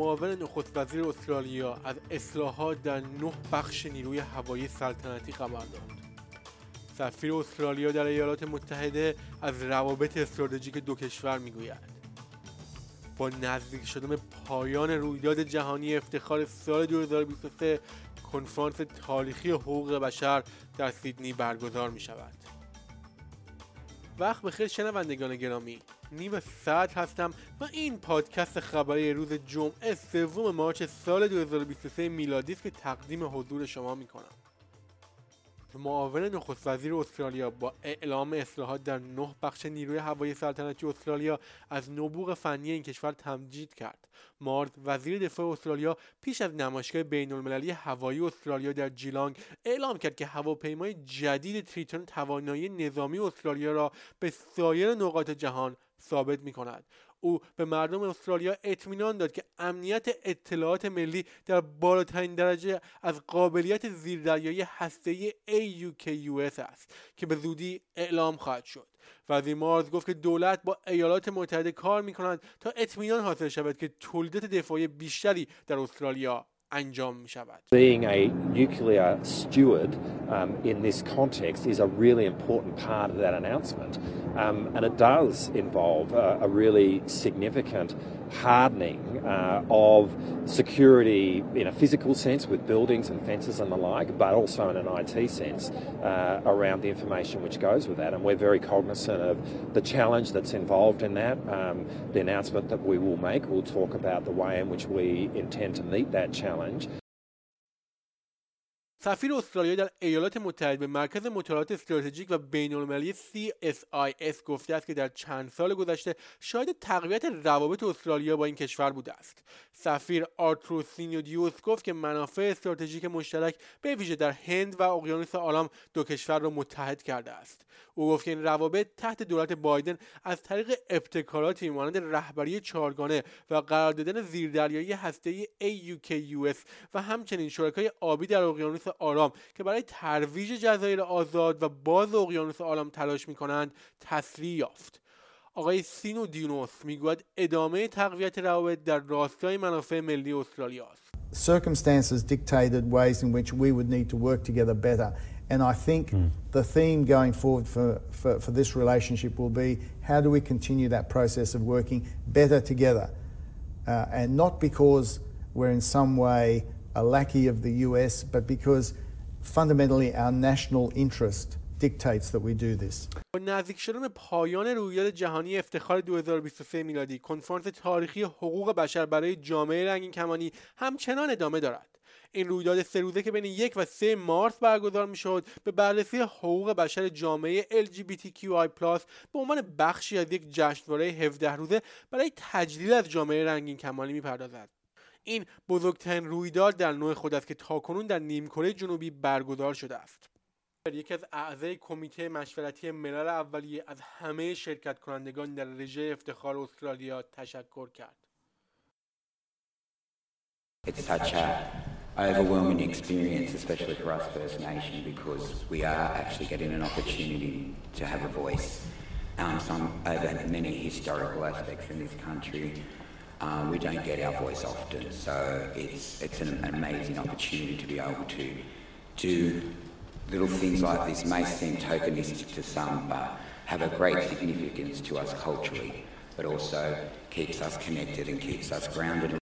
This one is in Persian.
معاون نخست وزیر استرالیا از اصلاحات در نه بخش نیروی هوایی سلطنتی خبر داد. سفیر استرالیا در ایالات متحده از روابط استراتژیک دو کشور می‌گوید. با نزدیک شدن پایان رویداد جهانی افتخار سال 2023 کنفرانس تاریخی حقوق بشر در سیدنی برگزار می شود. وقت بخیر شنوندگان گرامی. نیو ساعت هستم و این پادکست خبری روز جمعه سوم مارچ سال 2023 میلادی است که تقدیم حضور شما می کنم. معاون نخست وزیر استرالیا با اعلام اصلاحات در نه بخش نیروی هوایی سلطنتی استرالیا از نبوغ فنی این کشور تمجید کرد مارد وزیر دفاع استرالیا پیش از نمایشگاه بین المللی هوایی استرالیا در جیلانگ اعلام کرد که هواپیمای جدید تریتون توانایی نظامی استرالیا را به سایر نقاط جهان ثابت می کند او به مردم استرالیا اطمینان داد که امنیت اطلاعات ملی در بالاترین درجه از قابلیت زیردریایی هسته‌ای AUKUS است که به زودی اعلام خواهد شد. وزیر مارز گفت که دولت با ایالات متحده کار می کند تا اطمینان حاصل شود که تولیدات دفاعی بیشتری در استرالیا انجام می شود. Being a nuclear steward um, in this context is a really important part of that announcement. Um, and it does involve a, a really significant hardening uh, of security in a physical sense with buildings and fences and the like, but also in an IT sense uh, around the information which goes with that. And we're very cognizant of the challenge that's involved in that. Um, the announcement that we will make will talk about the way in which we intend to meet that challenge. سفیر استرالیا در ایالات متحده به مرکز مطالعات استراتژیک و بین‌المللی CSIS گفته است که در چند سال گذشته شاهد تقویت روابط استرالیا با این کشور بوده است. سفیر آرتور سینودینوس گفت که منافع استراتژیک مشترک به ویژه در هند و اقیانوس آرام دو کشور را متحد کرده است. او گفت که این روابط تحت دولت بایدن از طریق ابتکاراتی مانند رهبری چهارگانه و قرار دادن زیردریایی هسته‌ای AUKUS و همچنین شرکای آبی در اقیانوس آرام که برای ترویج جزایر آزاد و باز اقیانوس آرام تلاش می کنند تسریع یافت آقای سینو دیونوس می‌گوید ادامه تقویت روابط در راستای منافع ملی استرالیا است Circumstances dictated ways in which we would need to work together better. And I think mm. the theme going forward for, for, for, this relationship will be how do we continue that process of working better together? Uh, and not because we're in some way a lackey of the US, but because fundamentally our national interest dictates that we do this. با نزدیک شدن پایان رویداد جهانی افتخار 2023 میلادی کنفرانس تاریخی حقوق بشر برای جامعه رنگین کمانی همچنان ادامه دارد این رویداد سه روزه که بین یک و سه مارس برگزار می‌شد به بررسی حقوق بشر جامعه LGBTQI+ به عنوان بخشی از یک جشنواره 17 روزه برای تجلیل از جامعه رنگین کمانی می‌پردازد. این بزرگترین رویداد در نوع خود است که تاکنون در نیمکره جنوبی برگزار شده است. یکی از اعضای کمیته مشورتی ملل اولیه از همه شرکت کنندگان در رژه افتخار استرالیا تشکر کرد. Overwhelming experience, especially for us First Nation, because we are actually getting an opportunity to have a voice um, some, over many historical aspects in this country. Um, we don't get our voice often, so it's, it's an amazing opportunity to be able to do little things like this may seem tokenistic to some, but have a great significance to us culturally, but also keeps us connected and keeps us grounded